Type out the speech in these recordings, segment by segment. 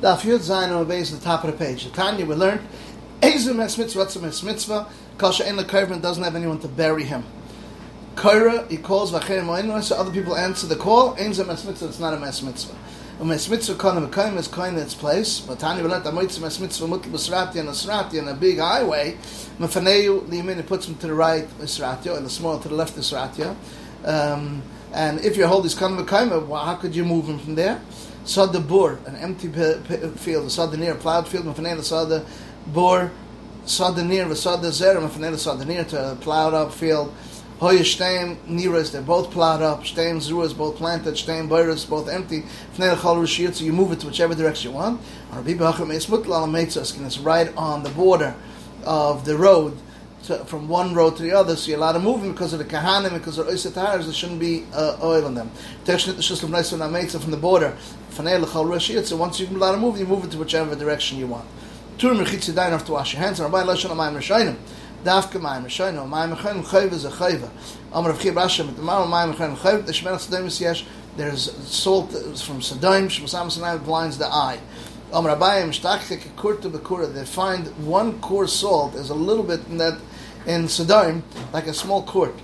Daf Yud Zayin on the the top of the page. The Tanya we learned, Ezim Es Mitzvah, a Mes Mitzvah? Kasha Ein LeKarvin doesn't have anyone to bury him. Kaira, he calls Vacher Moinu, so other people answer the call. Ein Zem Mes Mitzvah, it's not a Mes Mitzvah. A Mes Mitzvah Kana Mekayim is kind in its place. But Tanya we learned, Amoitz Mes Mitzvah Mutl B'Srati and Asrati and a big highway. Mefaneyu, Liyamin, he puts him to the right, Isratia, and the small to the left, Isratia. Um, and if you hold this Kana how could you move him from there? The bor, an empty field, the near plowed field, mefanela sod the bor, the near, sod the zer, mefanela sod the near to plowed up field. Hoye shteim niras, they're both plowed up. Shteim zuras, both planted. Shteim boiras, both empty. Fnei chol rishiyot, so you move it to whichever direction you want. Or bibi hacham es mutla alametzas, and it's right on the border of the road. To, from one road to the other, so you're allowed to move them because of the kahanim, because of the oisatars, there shouldn't be uh, oil on them. The from the border. So once you're allowed to move, you move it to whichever direction you want. Turim rechitzi dain have to wash your hands, and rabbi lashon amayim rishayim. Dafka mayim rishayim, mayim rishayim chayv is a chayva. Amar Rav Chiya Rasha, tomorrow mayim rishayim chayv, the shmerach Sodom yesh, there's salt from Sodom, shmusam sanai blinds the eye. They find one core salt, there's a little bit in that, in Sodom, like a small quart.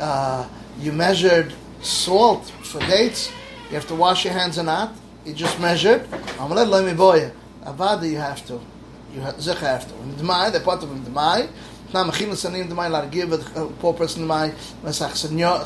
Uh, you measured salt for dates, you have to wash your hands or not. You just measured. Avada you have to. You have, to. They put them in Demai. Now, Mechim Sanim Demai, let give a poor person Demai. Mesach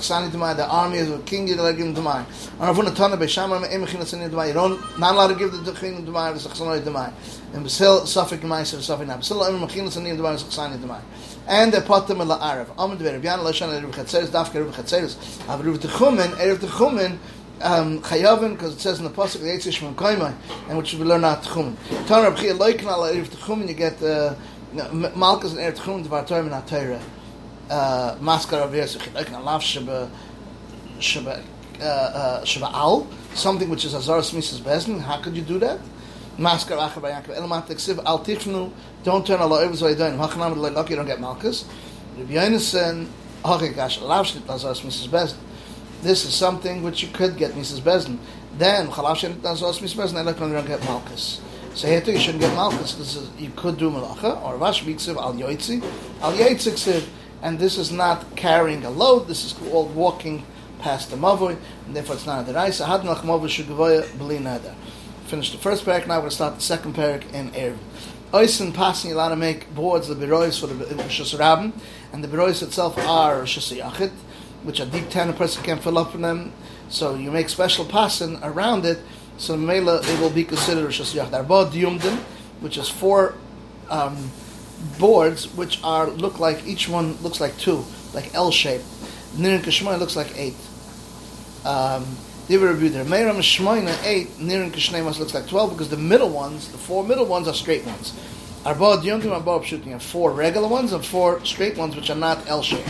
Sani Demai, the army is a king, you let give him Demai. And Ravuna Tana Beshama, Mechim Sanim Demai, you don't, not allowed to give the king Demai, Mesach Sanoi Demai. And Basil, Safik Demai, Safik Demai. Basil, Mechim Sanim Demai, Mesach Sani Demai. And they put them in the Arab. Amad Be'er, Bian Lashon, Erev Chatzeres, Dafka Erev Chatzeres. Av Erev Techumen, Erev Techumen, um, chayavin because it says in the pasuk the from Kaimai, and which we learn out Tchumen. Tan Rab Chia Loikin al Erev Tchumen, you get uh, Malkas and Erev Tchumen Dvar Torah Min HaTorah. Uh, Maskar Rav Yosef Loikin al Sheba Sheba uh, Sheba Al, something which is Azar Smisas Bezdin. How could you do that? Maskar Acher Bayankov Elamat Teksiv Al Tichnu. Don't turn Allah over so you don't. Hachanam Loikin you don't get Malkas. Rav Yonason Hachikash Lav Shlit Azar Smisas Bezdin this is something which you could get Mrs. Bezdin. Then Chalav Shen Mrs. Bezdin, I don't get Malchus. So here too, you shouldn't get Malchus because you could do Malacha or Biksiv Al Yoitzi, Al Yoitziksiv, and this is not carrying a load. This is called walking past the Mavoy, and therefore it's not a deraisa. Had Nach Mavoy Shugavoya B'li Neder. Finish the first parak. Now we're going to start the second parak in Erev. Oisen passing, you're allowed to make boards, the berois for the uh, Shus Rabin, and the berois itself are Shus Yachid which a deep tan a person can't fill up in them. So you make special passen around it, so mela it will be considered Rosh Hashanah. which is four um, boards, which are look like each one looks like two, like L shape. Nirin Kishmoy looks like eight. Um, Divrei Rebuder. Meiram Shmoyna eight. Nirin Kishnemas looks like twelve because the middle ones, the four middle ones, are straight ones. Arba Diyomdim, Arba have four regular ones and four straight ones, which are not L shaped.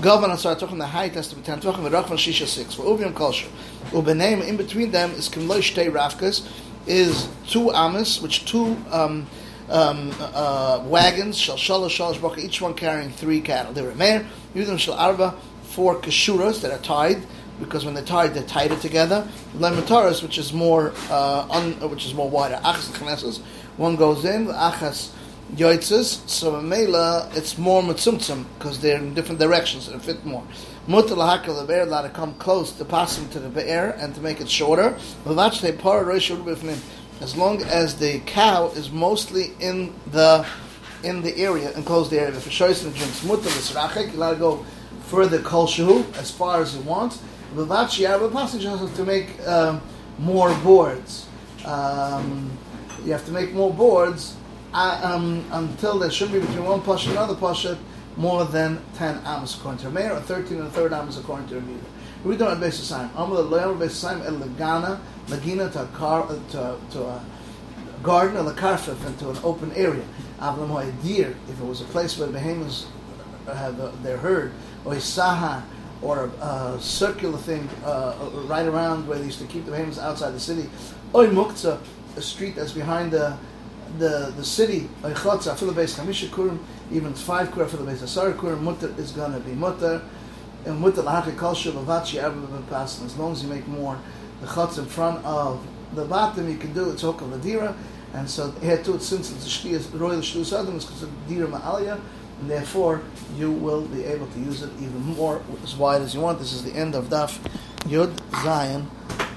Governor so I took the height has to be ten tvachim, the rachman shisha six. For uvium kulsher, ubenem in between them is kimloy shtei rafkas, is two amas, which two um, um, uh, wagons shalosh shalosh baka, each one carrying three cattle. They were mayor, them shall arba four kashuras that are tied. Because when they're tied, they're tighter together. Lemataras, which is more, uh, un, which is more wider. Achas one goes in. Achas yoitzes, so mela it's more mitzumtzum because they're in different directions and fit more. Mutter lahakal the bear allowed to come close to pass him to the bear and to make it shorter. As long as the cow is mostly in the in the area, enclosed the area. If a shoysin drinks mutter l'srachik, you allowed to go further kol as far as you want. Vavachi passage to make um, more boards. Um, you have to make more boards uh, um, until there should be between one pasha and another pasha more than 10 amos according to Meir, or 13 and a third amos according to Ravida. We don't have basis sign. Amar the loyal basis sign el legana, lagina to a car, uh, to, to a garden, the karfif, into an open area. Avlam deer, if it was a place where the behemoths have uh, their herd, or a saha, or a, circular thing uh, right around where they used to keep the behemoths outside the city, or muktzah, a street that's behind the the the city for the base Chamisha Kurim, even five kurim for the base Asar Kurim, Mutter is gonna be Mutter, and Mutter Lahaki Kalsha Lavachi Abba Pass, as long as you make more the chutz in front of the bottom, you can do it's hook of the dira, and so here too, since it's a shkiyas, royal shkiyas adam, it's considered dira ma'aliyah, and therefore you will be able to use it even more as wide as you want. This is the end of daf Yud Zayin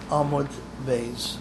Amud Beis.